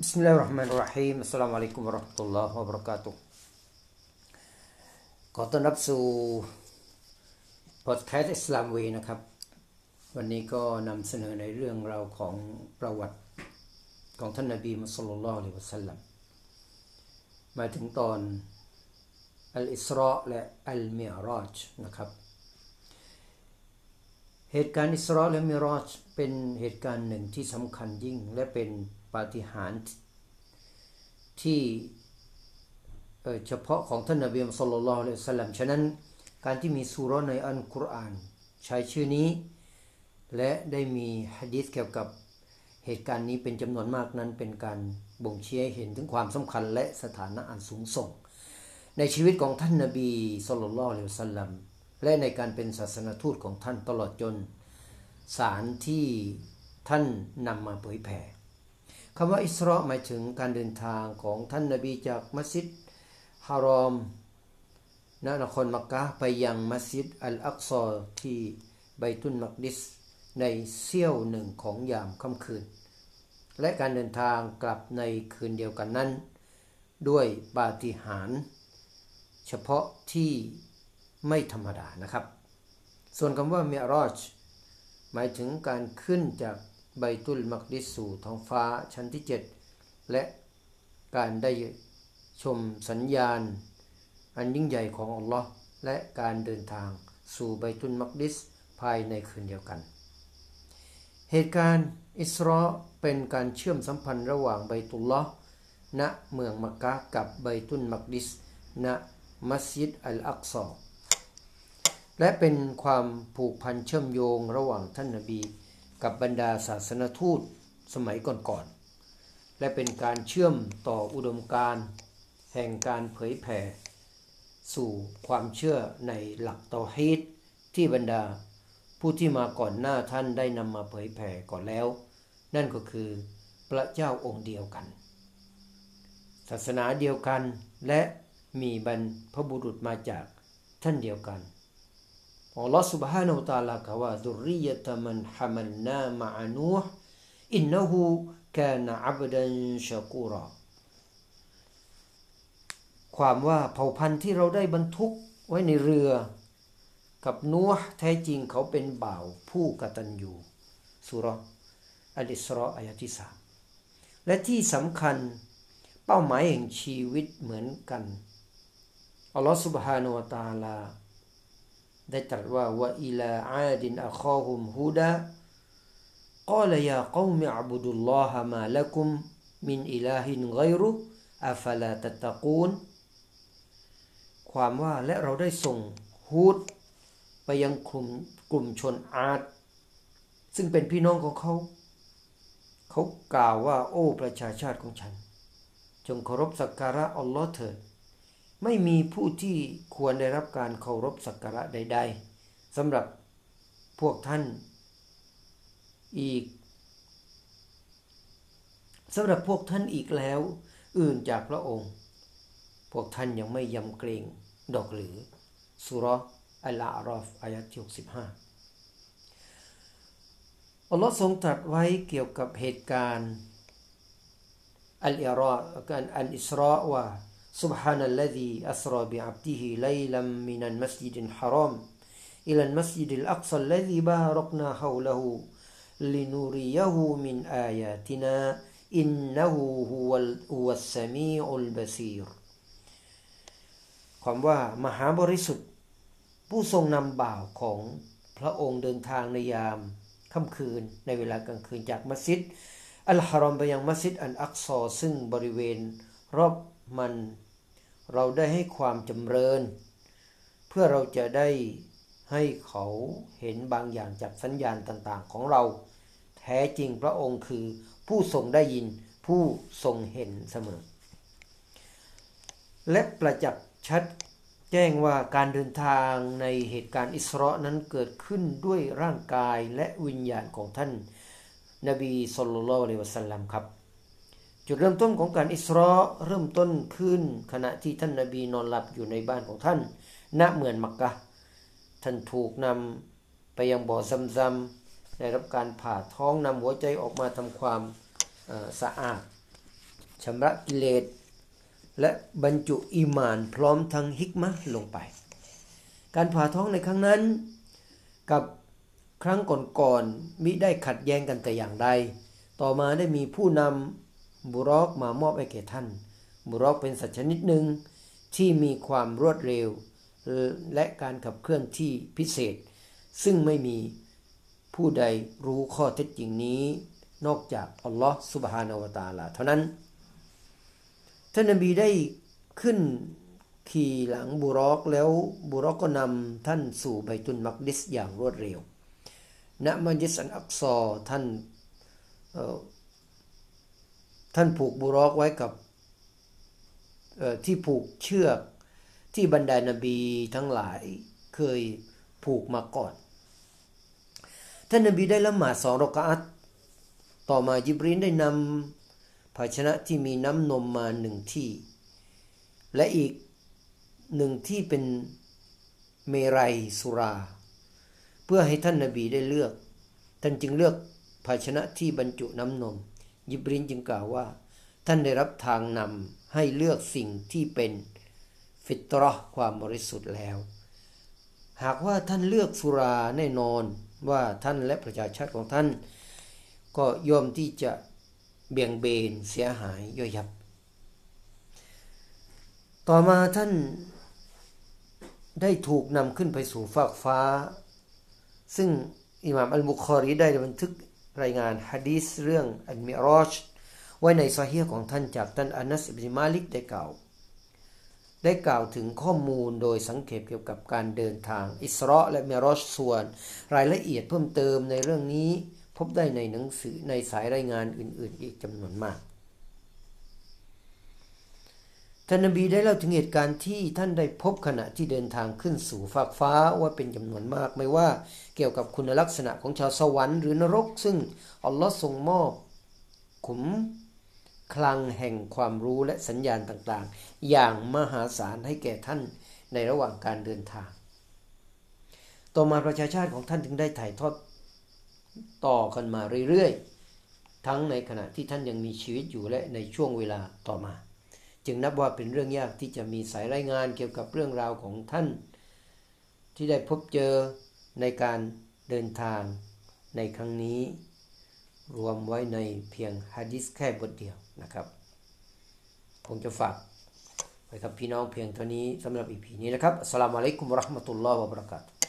Bismillahirrahmanirrahim. Assalamualaikum warahmatullahi wabarakatuh. ขอต้อนรับสู่พอดแคสต์อิสลามวีนะครับ วันนี้ก็นำเสนอในเรื่องราวของประวัติของท่านนบีมุสลิมละลิวะสัลลัมมาถึงตอนอัลอิสรอและอัลมิราจนะครับ เหตุการณ์อิสรอและมิราจเป็นเหตุการณ์หนึ่งที่สำคัญยิ่งและเป็น ปาฏิหาริย์ที่เฉพาะของท่านนบีมุสลิมอะลัยฮิวะสัลลัมฉะนั้นการที่มีซูเรในอัลกุรอานใช้ชื่อนี้ และได้มีหะดีษเกี่ยวกับเหตุการณ์นี้เป็นจำนวนมากนั้นเป็นการบ่งชี้ให้เห็นถึงความสำคัญและสถานะอันสูงส่ง ในชีวิตของท่านนบีสุลต่านละฮิวะสัลลัมและในการเป็นศาสนทูตของท่านตลอดจนสารที่ท่านนำมาเผยแผ่ คำว่าอิสราหมายถึงการเดินทางของท่านนบีจากมัสยิดฮารอมณนครมักกะห์ไปยังมัสยิดอัลอักซอที่ไบตุนมักดิสในเสี้ยวหนึ่งของยามค่ำคืน และการเดินทางกลับในคืนเดียวกันนั้น ด้วยปาฏิหาริย์เฉพาะที่ไม่ธรรมดานะครับ ส่วนคำว่าเมรอจหมายถึงการขึ้นจาก ไบตุลมักดิสสู่ท้องฟ้าชั้นที่ 7 และการได้ชมสัญญาณ อันยิ่งใหญ่ของอัลลอฮ์และการเดินทางสู่ไบตุลมักดิสภายในคืนเดียวกัน เหตุการณ์อิสราเป็นการเชื่อมสัมพันธ์ระหว่างไบตุลลอฮ์ณเมืองมักกะกับไบตุลมักดิสณมัสยิดอัลอักซอและเป็นความผูกพันเชื่อมโยงระหว่างท่านนบี กับบรรดาศาสนทูตสมัยก่อนๆ และเป็นการเชื่อมต่ออุดมการณ์แห่งการเผยแผ่ สู่ความเชื่อในหลักตาฮีดที่บรรดาผู้ที่มาก่อนหน้าท่านได้นำมาเผยแผ่ก่อนแล้ว นั่นก็คือพระเจ้าองค์เดียวกัน ศาสนาเดียวกันและมีบรรพบุรุษมาจากท่านเดียวกัน อัลลอฮฺ سبحانه และ تعالى กล่าวว่าดุริยะตมันฮามันนามาอานูห์อินนะฮูกานอับดันชะกูรอความว่าเผ่าพันธุ์ที่เราได้บรรทุกไว้ในเรือ กับนัวแท้จริงเขาเป็นบ่าวผู้กตัญญูสุรอัลอิสรออายะที่สามและที่สำคัญเป้าหมายแห่งชีวิตเหมือนกันอัลลอฮฺ سبحانه และ تعالى ได้ตรัสว่าวะอิลาอาดินอัคอฮุมฮูดา قال يا قوم اعبدوا الله ما لكم من إله غيره أفلا تتقون ความว่าและเราได้ส่งฮูดไปยังกลุ่มกลุ่มชนอาดซึ่งเป็นพี่น้องของเขา เขากล่าวว่า โอ้ประชาชาติของฉัน จงเคารพสักการะอัลลอฮ์เถิด ไม่มีผู้ที่ควรได้รับการเคารพสักการะใด ๆสำหรับพวกท่านอีกสำหรับพวกท่านอีกแล้ว อื่นจากพระองค์ พวกท่านยังไม่ยำเกรงดอกหรือสุรอัลลอรอฟอายะที่65อัลลอฮ์ทรงตรัสไว้เกี่ยวกับเหตุการณ์อัลอิรอกันอัลอิสราว่า سبحان الذي أسرى بعبده ليلا من المسجد الحرام إلى المسجد الأقصى الذي باركنا حوله لنريه من آياتنا إنه هو هو السميع البصير ความว่ามหาบริสุทธิ์ ผู้ทรงนำบ่าวของพระองค์เดินทางในยามค่ำคืนในเวลากลางคืนจากมัสยิด อัลฮารอมไปยังมัสยิดอันอักซอซึ่งบริเวณรอบ มันเราได้ให้ความจำเริญ เพื่อเราจะได้ให้เขาเห็นบางอย่างจากสัญญาณต่างๆของเรา แท้จริงพระองค์คือผู้ทรงได้ยินผู้ทรงเห็นเสมอ และประจักษ์ชัดแจ้งว่าการเดินทางในเหตุการณ์อิสรานั้นเกิดขึ้นด้วยร่างกายและวิญญาณของท่าน นบีสุลต่านละเลวะสัลลัมครับ จุดเริ่มต้นของการอิสราเริ่มต้นขึ้น ขณะที่ท่านนบีนอนหลับอยู่ในบ้านของท่านณเมืองมักกะ ท่านถูกนำไปยังบ่อซัมซัมได้รับการผ่าท้องนำหัวใจออกมาทำความสะอาดชำระกิเลสและบรรจุอีมานพร้อมทั้งฮิกมะลงไป การผ่าท้องในครั้งนั้น กับครั้งก่อนๆมิได้ขัดแย้งกันแต่อย่างใด ต่อมาได้มีผู้นำ บุรอกมามอบให้แก่ท่าน บุรอกเป็นสัตว์ชนิดหนึ่งที่มีความรวดเร็ว และการขับเคลื่อนที่พิเศษ ซึ่งไม่มีผู้ใดรู้ข้อเท็จจริงนี้ นอกจากอัลลอฮฺสุบฮานาวตาลาเท่านั้น ท่านนบีได้ขึ้นขี่หลังบุรอกแล้วบุรอกก็นำท่านสู่ไบตุนมักดิสอย่างรวดเร็วณมัสยิดอันอักซอท่าน ท่านผูกบุรอกไว้กับที่ผูกเชือกที่บรรดานบีทั้งหลายเคยผูกมาก่อน ท่านนบีได้ละหมาดสองรกอัตต่อมาจิบรีนได้นำภาชนะที่มีน้ำนมมาหนึ่งที่ และอีกหนึ่งที่เป็นเมรัยสุรา เพื่อให้ท่านนบีได้เลือก ท่านจึงเลือกภาชนะที่บรรจุน้ำนม ยิบรินจึงกล่าวว่า ท่านได้รับทางนำให้เลือกสิ่งที่เป็นฟิตรอความบริสุทธิ์แล้ว หากว่าท่านเลือกสุราแน่นอนว่าท่านและประชาชาติของท่าน ก็ยอมที่จะเบี่ยงเบนเสียหายย่อยยับ ต่อมาท่านได้ถูกนำขึ้นไปสู่ฟากฟ้า ซึ่งอิหม่ามอัลบุคอรีได้บันทึก รายงานฮะดีสเรื่องอัลมิรอชไว้ในซอฮีของท่านจากท่านอานัสอิบมาลิกได้กล่าว ได้กล่าวถึงข้อมูลโดยสังเกตเกี่ยวกับการเดินทาง อิสราและมิรอชส่วน รายละเอียดเพิ่มเติมในเรื่องนี้พบได้ในหนังสือในสายรายงานอื่น ๆ อีกจำนวนมาก ท่านนบีได้เล่าถึงเหตุการณ์ที่ท่านได้พบขณะที่เดินทางขึ้นสู่ฟากฟ้าว่าเป็นจำนวนมากไม่ว่าเกี่ยวกับคุณลักษณะของชาวสวรรค์หรือนรก ซึ่งอัลลอฮ์ทรงมอบขุมคลังแห่งความรู้และสัญญาณต่างๆ อย่างมหาศาลให้แก่ท่านในระหว่างการเดินทาง ต่อมาประชาชาติของท่านถึงได้ถ่ายทอดต่อกันมาเรื่อยๆ ทั้งในขณะที่ท่านยังมีชีวิตอยู่และในช่วงเวลาต่อมา จึงนับว่าเป็นเรื่องยากที่จะมีสายรายงานเกี่ยวกับเรื่องราวของท่าน ที่ได้พบเจอในการเดินทางในครั้งนี้ รวมไว้ในเพียงฮะดิษแค่บทเดียวนะครับคงจะฝากไปกับพี่น้องเพียงเท่านี้สำหรับอีพีนี้นะครับอัสลามุอะลัยกุมรหมะตุลลอฮ์วะบรักาตุ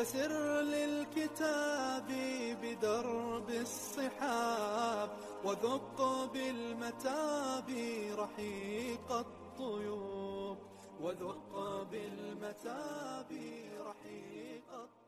فسر للكتاب بدرب الصحاب وذق بالمتاب رحيق الطيوب وذق بالمتاب رحيق الطيوب.